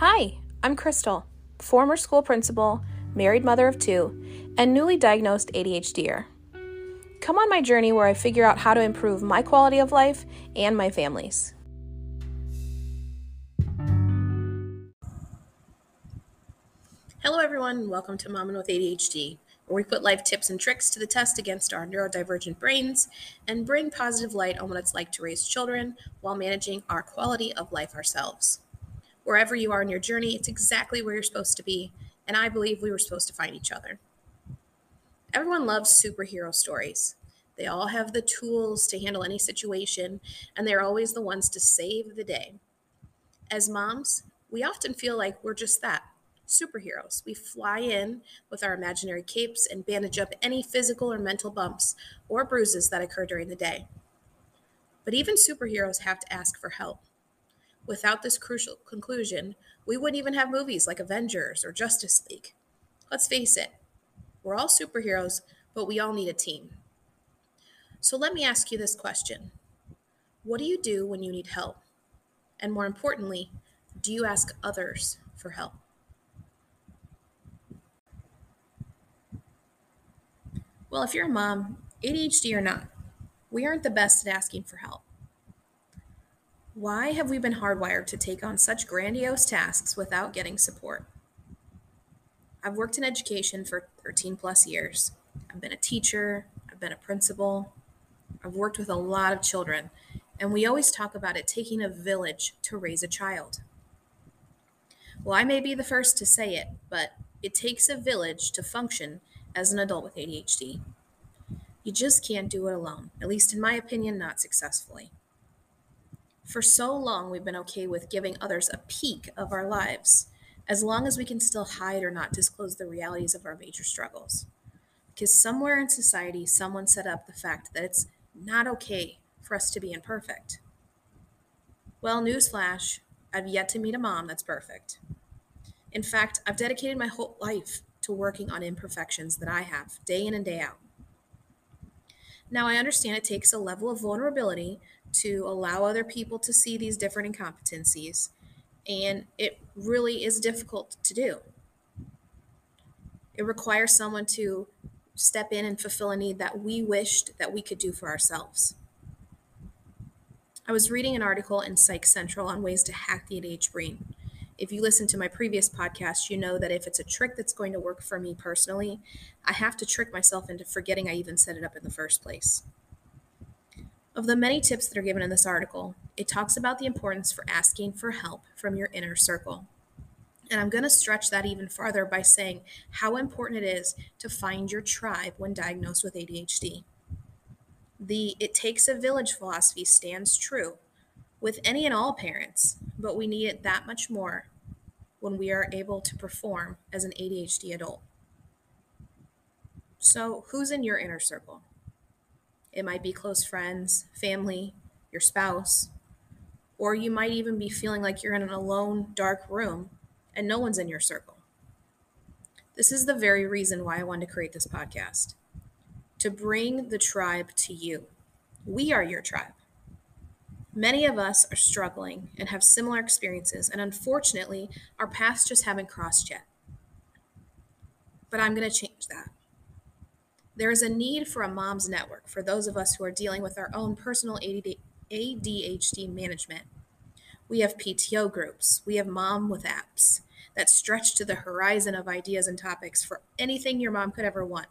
Hi, I'm Crystal, former school principal, married mother of two, and newly diagnosed ADHDer. Come on my journey where I figure out how to improve my quality of life and my family's. Hello, everyone. Welcome to Momming with ADHD, where we put life tips and tricks to the test against our neurodivergent brains and bring positive light on what it's like to raise children while managing our quality of life ourselves. Wherever you are in your journey, it's exactly where you're supposed to be, and I believe we were supposed to find each other. Everyone loves superhero stories. They all have the tools to handle any situation, and they're always the ones to save the day. As moms, we often feel like we're just that superheroes. We fly in with our imaginary capes and bandage up any physical or mental bumps or bruises that occur during the day. But even superheroes have to ask for help. Without this crucial conclusion, we wouldn't even have movies like Avengers or Justice League. Let's face it, we're all superheroes, but we all need a team. So let me ask you this question What do you do when you need help? And more importantly, do you ask others for help? Well, if you're a mom, ADHD or not, we aren't the best at asking for help. Why have we been hardwired to take on such grandiose tasks without getting support? I've worked in education for 13 plus years. I've been a teacher, I've been a principal, I've worked with a lot of children, and we always talk about it taking a village to raise a child. Well, I may be the first to say it, but it takes a village to function as an adult with ADHD. You just can't do it alone, at least in my opinion, not successfully. For so long, we've been okay with giving others a peek of our lives, as long as we can still hide or not disclose the realities of our major struggles. Because somewhere in society, someone set up the fact that it's not okay for us to be imperfect. Well, newsflash, I've yet to meet a mom that's perfect. In fact, I've dedicated my whole life to working on imperfections that I have day in and day out. Now, I understand it takes a level of vulnerability to allow other people to see these different incompetencies, and it really is difficult to do. It requires someone to step in and fulfill a need that we wished that we could do for ourselves. I was reading an article in Psych Central on ways to hack the ADHD brain if you listen to my previous podcast, you know that if it's a trick that's going to work for me personally, I have to trick myself into forgetting I even set it up in the first place. Of the many tips that are given in this article, it talks about the importance for asking for help from your inner circle. And I'm going to stretch that even farther by saying how important it is to find your tribe when diagnosed with ADHD. The it takes a village philosophy stands true with any and all parents, but we need it that much more when we are able to perform as an ADHD adult. So, who's in your inner circle? It might be close friends, family, your spouse, or you might even be feeling like you're in an alone, dark room and no one's in your circle. This is the very reason why I wanted to create this podcast to bring the tribe to you. We are your tribe. Many of us are struggling and have similar experiences, and unfortunately, our paths just haven't crossed yet. But I'm going to change that. There is a need for a mom's network for those of us who are dealing with our own personal ADHD management. We have PTO groups, we have mom with apps that stretch to the horizon of ideas and topics for anything your mom could ever want.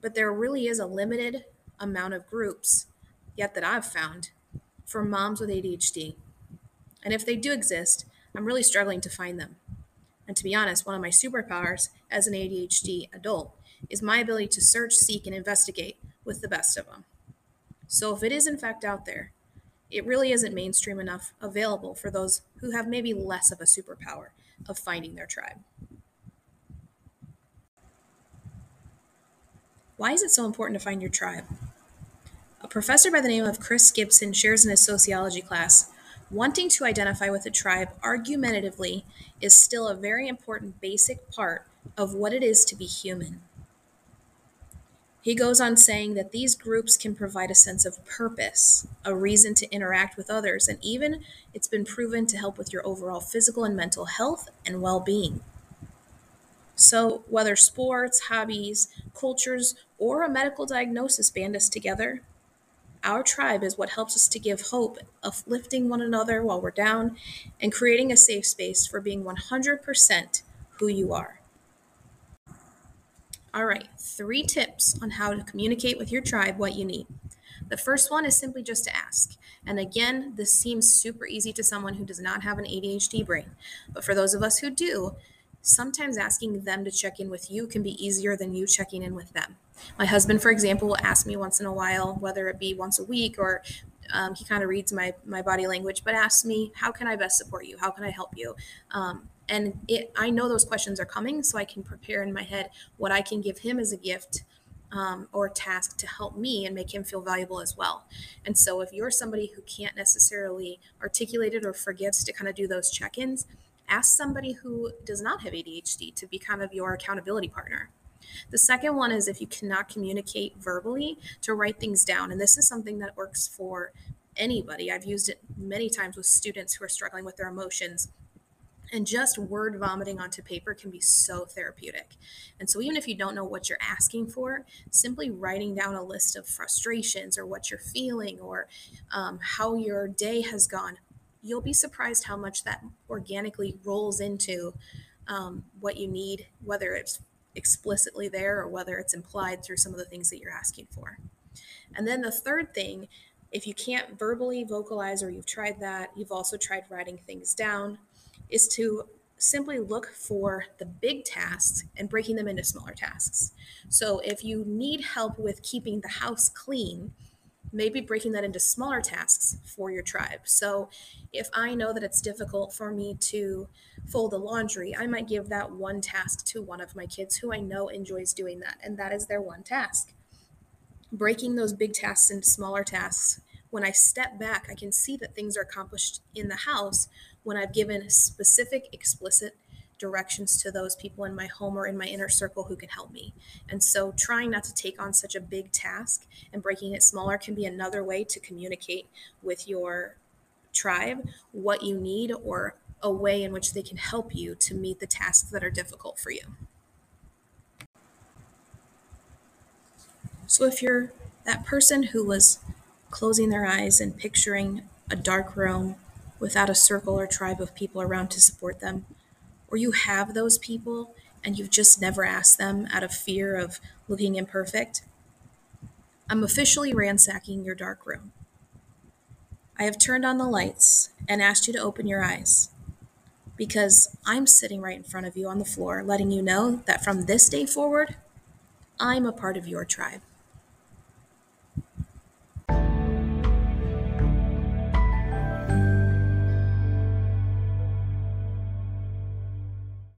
But there really is a limited amount of groups, yet that I've found, for moms with ADHD. And if they do exist, I'm really struggling to find them. And to be honest, one of my superpowers as an ADHD adult is my ability to search, seek, and investigate with the best of them. So if it is in fact out there, it really isn't mainstream enough available for those who have maybe less of a superpower of finding their tribe. Why is it so important to find your tribe? A professor by the name of Chris Gibson shares in his sociology class wanting to identify with a tribe argumentatively is still a very important basic part of what it is to be human. He goes on saying that these groups can provide a sense of purpose, a reason to interact with others, and even it's been proven to help with your overall physical and mental health and well being. So, whether sports, hobbies, cultures, or a medical diagnosis band us together, our tribe is what helps us to give hope, uplifting one another while we're down, and creating a safe space for being 100% who you are. All right, three tips on how to communicate with your tribe what you need. The first one is simply just to ask. And again, this seems super easy to someone who does not have an ADHD brain. But for those of us who do, sometimes asking them to check in with you can be easier than you checking in with them. My husband, for example, will ask me once in a while, whether it be once a week or um, he kind of reads my my body language, but asks me, "How can I best support you? How can I help you?" Um, and it, I know those questions are coming, so I can prepare in my head what I can give him as a gift um, or task to help me and make him feel valuable as well. And so, if you're somebody who can't necessarily articulate it or forgets to kind of do those check ins, ask somebody who does not have ADHD to be kind of your accountability partner. The second one is if you cannot communicate verbally, to write things down. And this is something that works for anybody. I've used it many times with students who are struggling with their emotions. And just word vomiting onto paper can be so therapeutic. And so, even if you don't know what you're asking for, simply writing down a list of frustrations or what you're feeling or um, how your day has gone you'll be surprised how much that organically rolls into um, what you need, whether it's explicitly there or whether it's implied through some of the things that you're asking for. And then the third thing, if you can't verbally vocalize or you've tried that, you've also tried writing things down, is to simply look for the big tasks and breaking them into smaller tasks. So if you need help with keeping the house clean, maybe breaking that into smaller tasks for your tribe. So if I know that it's difficult for me to fold the laundry, I might give that one task to one of my kids who I know enjoys doing that, and that is their one task. Breaking those big tasks into smaller tasks, when I step back, I can see that things are accomplished in the house when I've given specific, explicit directions to those people in my home or in my inner circle who can help me. And so, trying not to take on such a big task and breaking it smaller can be another way to communicate with your tribe what you need or a way in which they can help you to meet the tasks that are difficult for you. So, if you're that person who was closing their eyes and picturing a dark room without a circle or tribe of people around to support them, or you have those people and you've just never asked them out of fear of looking imperfect, I'm officially ransacking your dark room. I have turned on the lights and asked you to open your eyes because I'm sitting right in front of you on the floor, letting you know that from this day forward, I'm a part of your tribe.